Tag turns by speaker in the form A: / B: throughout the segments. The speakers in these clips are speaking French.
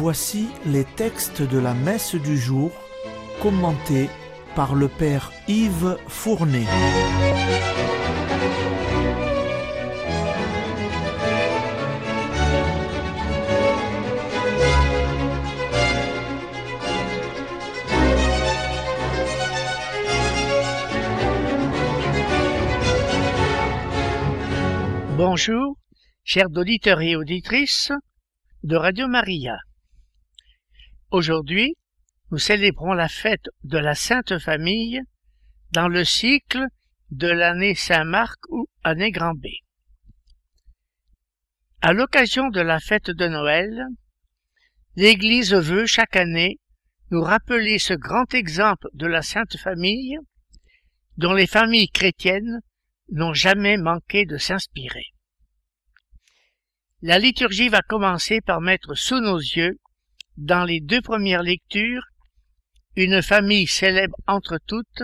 A: Voici les textes de la messe du jour commentés par le Père Yves Fournet.
B: Bonjour, chers auditeurs et auditrices de Radio Maria. Aujourd'hui, nous célébrons la fête de la Sainte Famille dans le cycle de l'année Saint-Marc ou année Grand B. À l'occasion de la fête de Noël, l'Église veut chaque année nous rappeler ce grand exemple de la Sainte Famille dont les familles chrétiennes n'ont jamais manqué de s'inspirer. La liturgie va commencer par mettre sous nos yeux, dans les deux premières lectures, une famille célèbre entre toutes,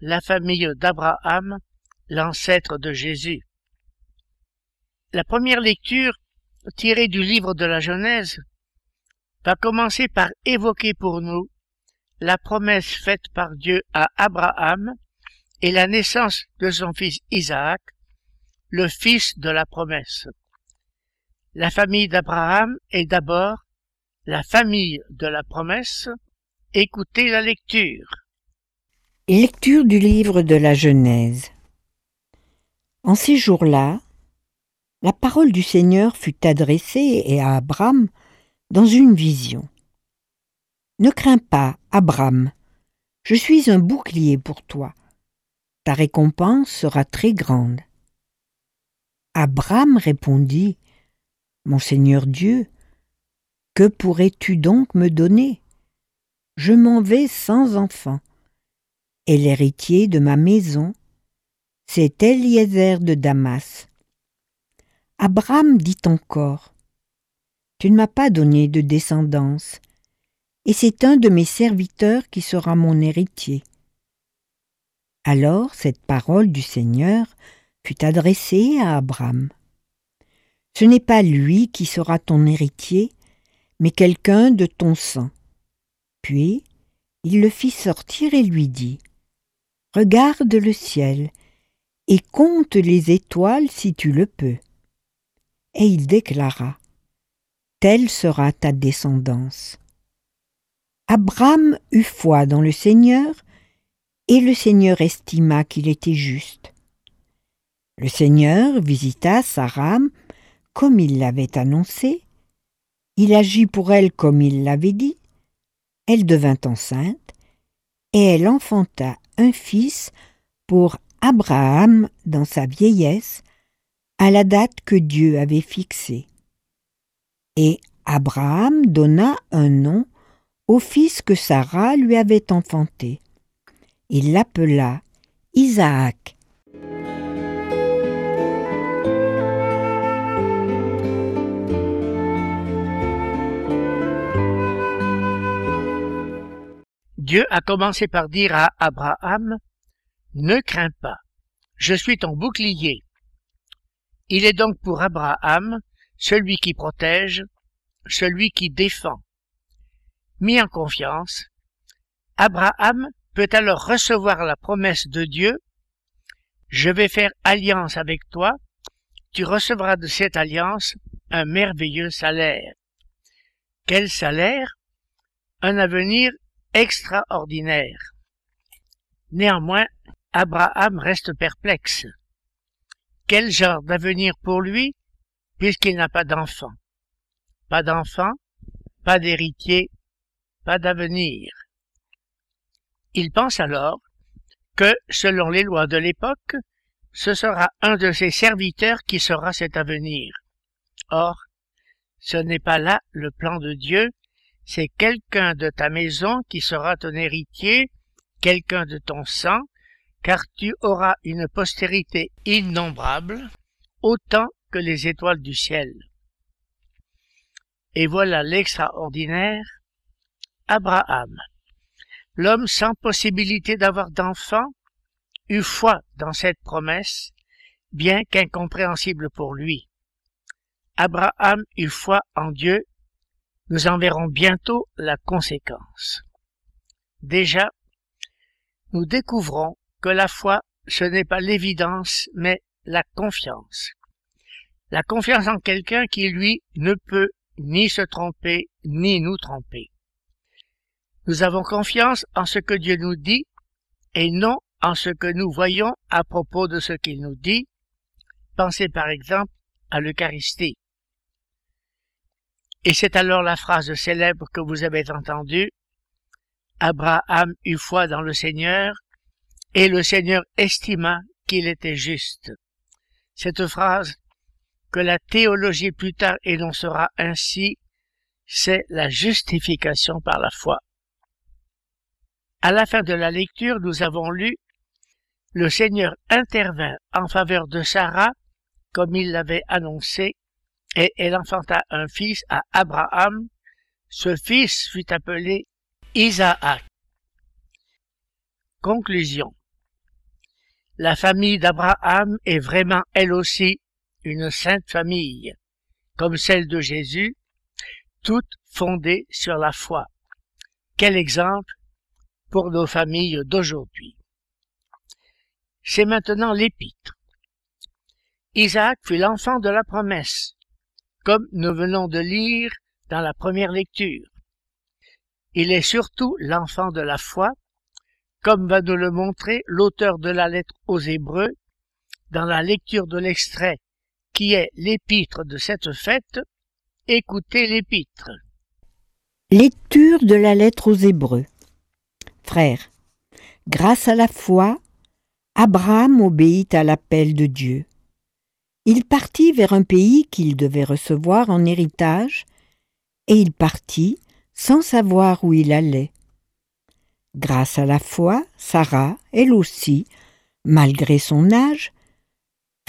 B: la famille d'Abraham, l'ancêtre de Jésus. La première lecture, tirée du livre de la Genèse, va commencer par évoquer pour nous la promesse faite par Dieu à Abraham et la naissance de son fils Isaac, le fils de la promesse. La famille d'Abraham est d'abord la famille de la promesse. Écoutez la lecture.
C: Lecture du livre de la Genèse. En ces jours-là, la parole du Seigneur fut adressée à Abraham dans une vision. Ne crains pas, Abraham, je suis un bouclier pour toi ta récompense sera très grande. Abraham répondit, Mon Seigneur Dieu, que pourrais-tu donc me donner? Je m'en vais sans enfant, et l'héritier de ma maison, c'est Eliezer de Damas. Abraham dit encore, Tu ne m'as pas donné de descendance, et c'est un de mes serviteurs qui sera mon héritier. Alors cette parole du Seigneur fut adressée à Abraham. Ce n'est pas lui qui sera ton héritier, mais quelqu'un de ton sang. Puis il le fit sortir et lui dit Regarde le ciel et compte les étoiles si tu le peux. Et il déclara Telle sera ta descendance. Abraham eut foi dans le Seigneur et le Seigneur estima qu'il était juste. Le Seigneur visita Sarah comme il l'avait annoncé, il agit pour elle comme il l'avait dit, elle devint enceinte, et elle enfanta un fils pour Abraham dans sa vieillesse, à la date que Dieu avait fixée. Et Abraham donna un nom au fils que Sarah lui avait enfanté il l'appela Isaac.
B: Dieu a commencé par dire à Abraham, Ne crains pas, je suis ton bouclier. Il est donc pour Abraham celui qui protège, celui qui défend. Mis en confiance, Abraham peut alors recevoir la promesse de Dieu, je vais faire alliance avec toi, tu recevras de cette alliance un merveilleux salaire. Quel salaire? Un avenir extraordinaire. Néanmoins, Abraham reste perplexe. Quel genre d'avenir pour lui, puisqu'il n'a pas d'enfant? Pas d'enfant, pas d'héritier, pas d'avenir. Il pense alors que, selon les lois de l'époque, ce sera un de ses serviteurs qui sera cet avenir. Or, ce n'est pas là le plan de Dieu, c'est quelqu'un de ta maison qui sera ton héritier, quelqu'un de ton sang, car tu auras une postérité innombrable, autant que les étoiles du ciel. Et voilà l'extraordinaire, Abraham l'homme sans possibilité d'avoir d'enfant eut foi dans cette promesse, bien qu'incompréhensible pour lui. Abraham eut foi en Dieu Nous en verrons bientôt la conséquence. Déjà, nous découvrons que la foi, ce n'est pas l'évidence, mais la confiance. La confiance en quelqu'un qui, lui, ne peut ni se tromper, ni nous tromper. Nous avons confiance en ce que Dieu nous dit et non en ce que nous voyons à propos de ce qu'il nous dit. Pensez par exemple à l'Eucharistie. Et c'est alors la phrase célèbre que vous avez entendue. Abraham eut foi dans le Seigneur, et le Seigneur estima qu'il était juste. Cette phrase, que la théologie plus tard énoncera ainsi, c'est la justification par la foi. À la fin de la lecture, nous avons lu Le Seigneur intervint en faveur de Sarah, comme il l'avait annoncé, et elle enfanta un fils à Abraham. Ce fils fut appelé Isaac. Conclusion. La famille d'Abraham est vraiment elle aussi une sainte famille, comme celle de Jésus, toute fondée sur la foi. Quel exemple pour nos familles d'aujourd'hui. C'est maintenant l'épître. Isaac fut l'enfant de la promesse, comme nous venons de lire dans la première lecture. Il est surtout l'enfant de la foi, comme va nous le montrer l'auteur de la lettre aux Hébreux dans la lecture de l'extrait qui est l'épître de cette fête. Écoutez l'épître.
C: Lecture de la lettre aux Hébreux. Frères, grâce à la foi, Abraham obéit à l'appel de Dieu. Il partit vers un pays qu'il devait recevoir en héritage, et il partit sans savoir où il allait. Grâce à la foi, Sarah, elle aussi, malgré son âge,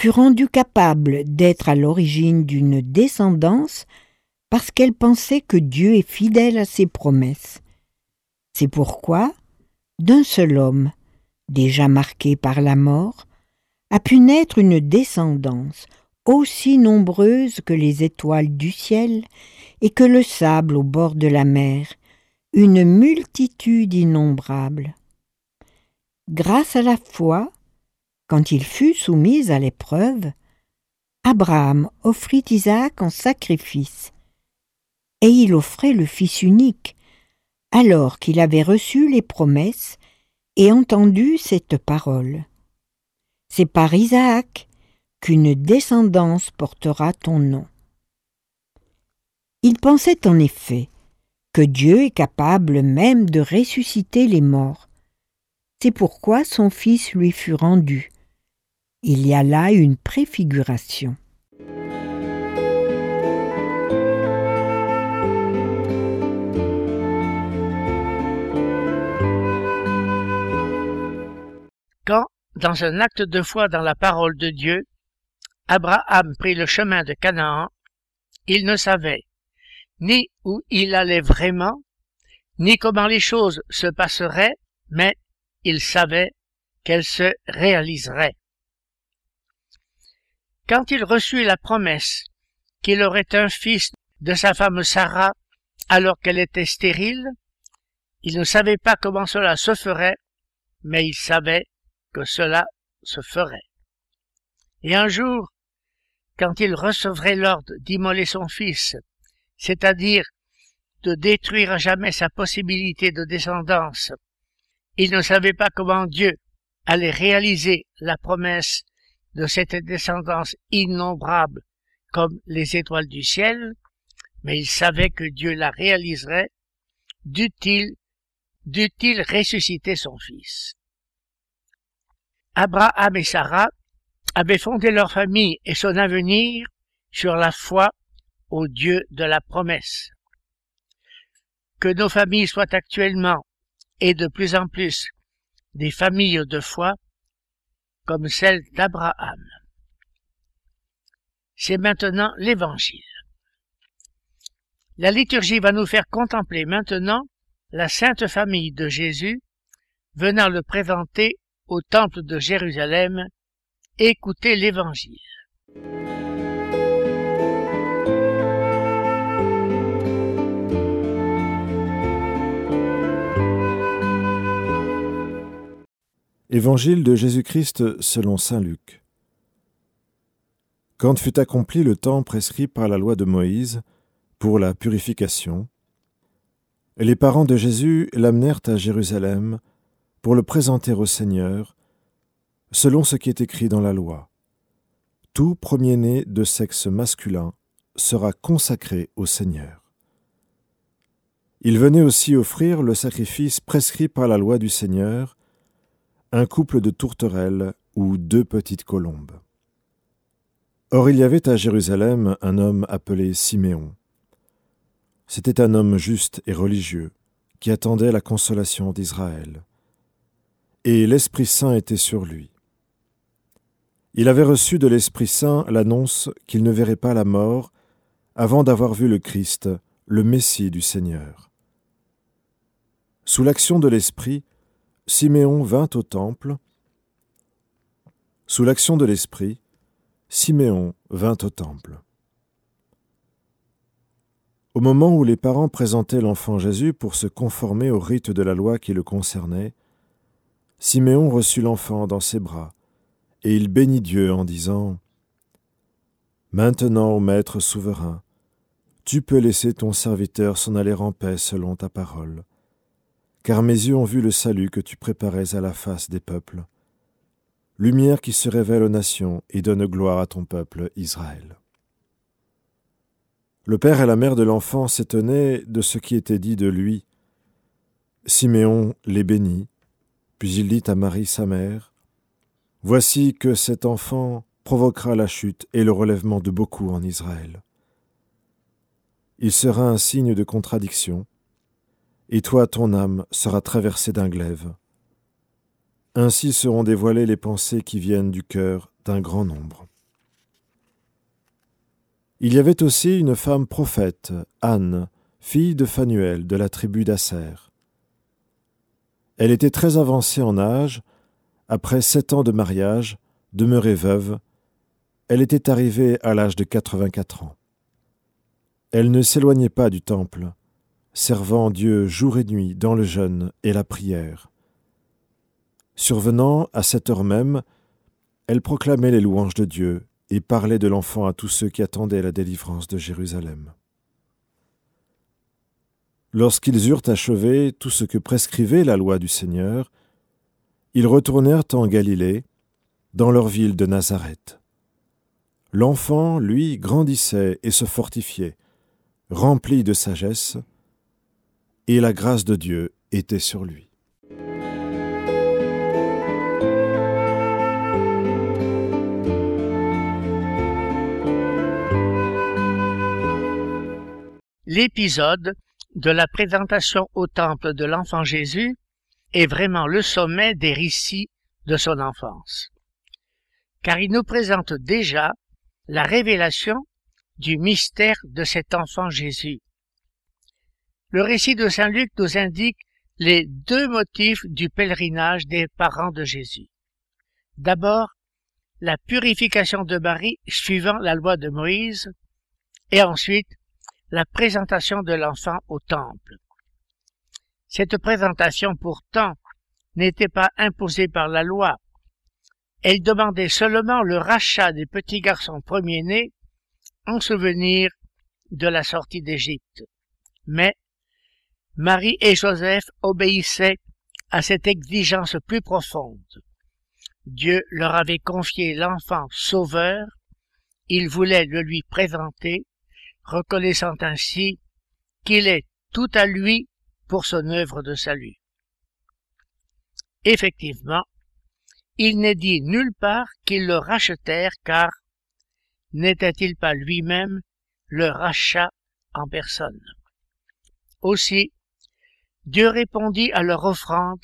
C: fut rendue capable d'être à l'origine d'une descendance parce qu'elle pensait que Dieu est fidèle à ses promesses. C'est pourquoi, d'un seul homme, déjà marqué par la mort, a pu naître une descendance aussi nombreuse que les étoiles du ciel et que le sable au bord de la mer, une multitude innombrable. Grâce à la foi, quand il fut soumis à l'épreuve, Abraham offrit Isaac en sacrifice, et il offrait le Fils unique, alors qu'il avait reçu les promesses et entendu cette parole. C'est par Isaac qu'une descendance portera ton nom. Il pensait en effet que Dieu est capable même de ressusciter les morts. C'est pourquoi son Fils lui fut rendu. Il y a là une préfiguration.
B: Dans un acte de foi dans la parole de Dieu, Abraham prit le chemin de Canaan, il ne savait ni où il allait vraiment, ni comment les choses se passeraient, mais il savait qu'elles se réaliseraient. Quand il reçut la promesse qu'il aurait un fils de sa femme Sarah alors qu'elle était stérile, il ne savait pas comment cela se ferait, mais il savait que cela se ferait. Et un jour, quand il recevrait l'ordre d'immoler son fils, c'est-à-dire de détruire à jamais sa possibilité de descendance, il ne savait pas comment Dieu allait réaliser la promesse de cette descendance innombrable comme les étoiles du ciel, mais il savait que Dieu la réaliserait, dût-il, dût-il ressusciter son fils. Abraham et Sarah avaient fondé leur famille et son avenir sur la foi au Dieu de la promesse. Que nos familles soient actuellement et de plus en plus des familles de foi comme celle d'Abraham. C'est maintenant l'Évangile. La liturgie va nous faire contempler maintenant la sainte famille de Jésus venant le présenter au temple de Jérusalem, écoutez l'Évangile.
D: Évangile de Jésus-Christ selon Saint Luc. Quand fut accompli le temps prescrit par la loi de Moïse pour la purification, les parents de Jésus l'amenèrent à Jérusalem pour le présenter au Seigneur, selon ce qui est écrit dans la loi. Tout premier-né de sexe masculin sera consacré au Seigneur. Il venait aussi offrir le sacrifice prescrit par la loi du Seigneur, un couple de tourterelles ou deux petites colombes. Or il y avait à Jérusalem un homme appelé Siméon. C'était un homme juste et religieux, qui attendait la consolation d'Israël. Et l'Esprit Saint était sur lui. Il avait reçu de l'Esprit Saint l'annonce qu'il ne verrait pas la mort avant d'avoir vu le Christ, le Messie du Seigneur. Sous l'action de l'Esprit, Siméon vint au temple. Sous l'action de l'Esprit, Siméon vint au temple. Au moment où les parents présentaient l'enfant Jésus pour se conformer au rite de la loi qui le concernait, Siméon reçut l'enfant dans ses bras, et il bénit Dieu en disant Maintenant, ô Maître souverain, tu peux laisser ton serviteur s'en aller en paix selon ta parole car mes yeux ont vu le salut que tu préparais à la face des peuples. Lumière qui se révèle aux nations et donne gloire à ton peuple Israël. Le père et la mère de l'enfant s'étonnaient de ce qui était dit de lui. Siméon les bénit, puis il dit à Marie sa mère, Voici que cet enfant provoquera la chute et le relèvement de beaucoup en Israël. Il sera un signe de contradiction, et toi ton âme sera traversée d'un glaive. Ainsi seront dévoilées les pensées qui viennent du cœur d'un grand nombre. Il y avait aussi une femme prophète, Anne, fille de Phanuel de la tribu d'Asser. Elle était très avancée en âge, après sept ans de mariage, demeurée veuve, elle était arrivée à l'âge de quatre-vingt-quatre ans. Elle ne s'éloignait pas du temple, servant Dieu jour et nuit dans le jeûne et la prière. Survenant à cette heure même, elle proclamait les louanges de Dieu et parlait de l'enfant à tous ceux qui attendaient la délivrance de Jérusalem. Lorsqu'ils eurent achevé tout ce que prescrivait la loi du Seigneur, ils retournèrent en Galilée, dans leur ville de Nazareth. L'enfant, lui, grandissait et se fortifiait, rempli de sagesse, et la grâce de Dieu était sur lui.
B: L'épisode de la présentation au temple de l'enfant Jésus est vraiment le sommet des récits de son enfance, car il nous présente déjà la révélation du mystère de cet enfant Jésus, le récit de Saint Luc nous indique les deux motifs du pèlerinage des parents de Jésus. D'abord, la purification de Marie suivant la loi de Moïse, et ensuite la présentation de l'enfant au temple. Cette présentation pourtant n'était pas imposée par la loi. Elle demandait seulement le rachat des petits garçons premiers-nés en souvenir de la sortie d'Égypte. Mais Marie et Joseph obéissaient à cette exigence plus profonde. Dieu leur avait confié l'enfant sauveur, ils voulaient le lui présenter, reconnaissant ainsi qu'il est tout à lui pour son œuvre de salut. Effectivement, il n'est dit nulle part qu'ils le rachetèrent car n'était-il pas lui-même le rachat en personne? Aussi, Dieu répondit à leur offrande,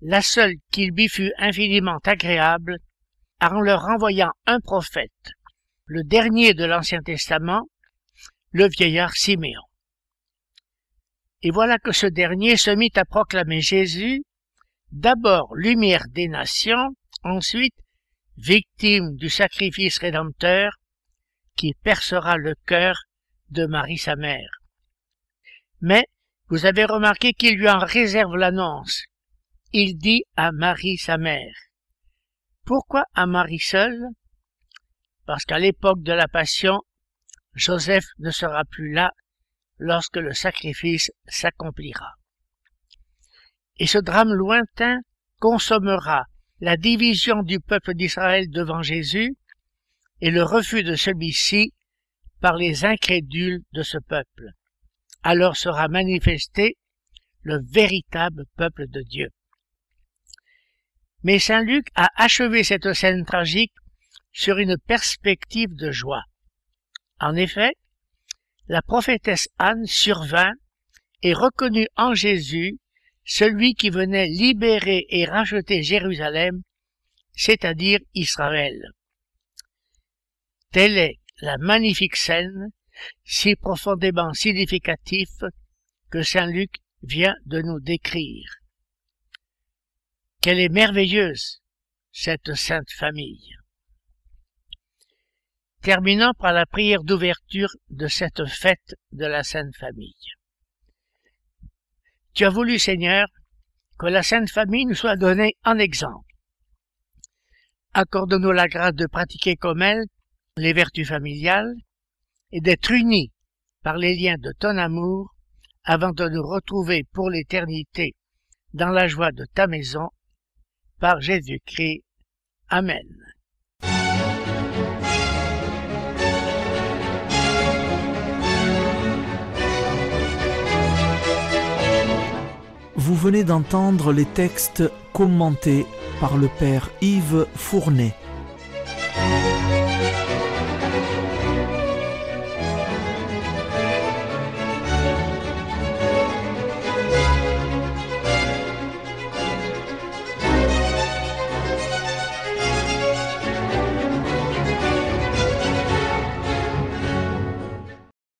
B: la seule qu'il lui fut infiniment agréable, en leur envoyant un prophète, le dernier de l'Ancien Testament, le vieillard Siméon. Et voilà que ce dernier se mit à proclamer Jésus, d'abord lumière des nations, ensuite victime du sacrifice rédempteur qui percera le cœur de Marie sa mère. Mais vous avez remarqué qu'il lui en réserve l'annonce. il dit à Marie sa mère. Pourquoi à Marie seule? Parce qu'à l'époque de la Passion, Joseph ne sera plus là lorsque le sacrifice s'accomplira. Et ce drame lointain consommera la division du peuple d'Israël devant Jésus et le refus de celui-ci par les incrédules de ce peuple. Alors sera manifesté le véritable peuple de Dieu. Mais Saint Luc a achevé cette scène tragique sur une perspective de joie. En effet, la prophétesse Anne survint et reconnut en Jésus celui qui venait libérer et racheter Jérusalem, c'est-à-dire Israël. Telle est la magnifique scène, si profondément significatif que Saint Luc vient de nous décrire. Qu'elle est merveilleuse, cette sainte famille. Terminons par la prière d'ouverture de cette fête de la Sainte Famille. Tu as voulu, Seigneur, que la Sainte Famille nous soit donnée en exemple. Accorde-nous la grâce de pratiquer comme elle les vertus familiales et d'être unis par les liens de ton amour avant de nous retrouver pour l'éternité dans la joie de ta maison par Jésus-Christ. Amen.
A: Venez d'entendre les textes commentés par le Père Yves Fournet.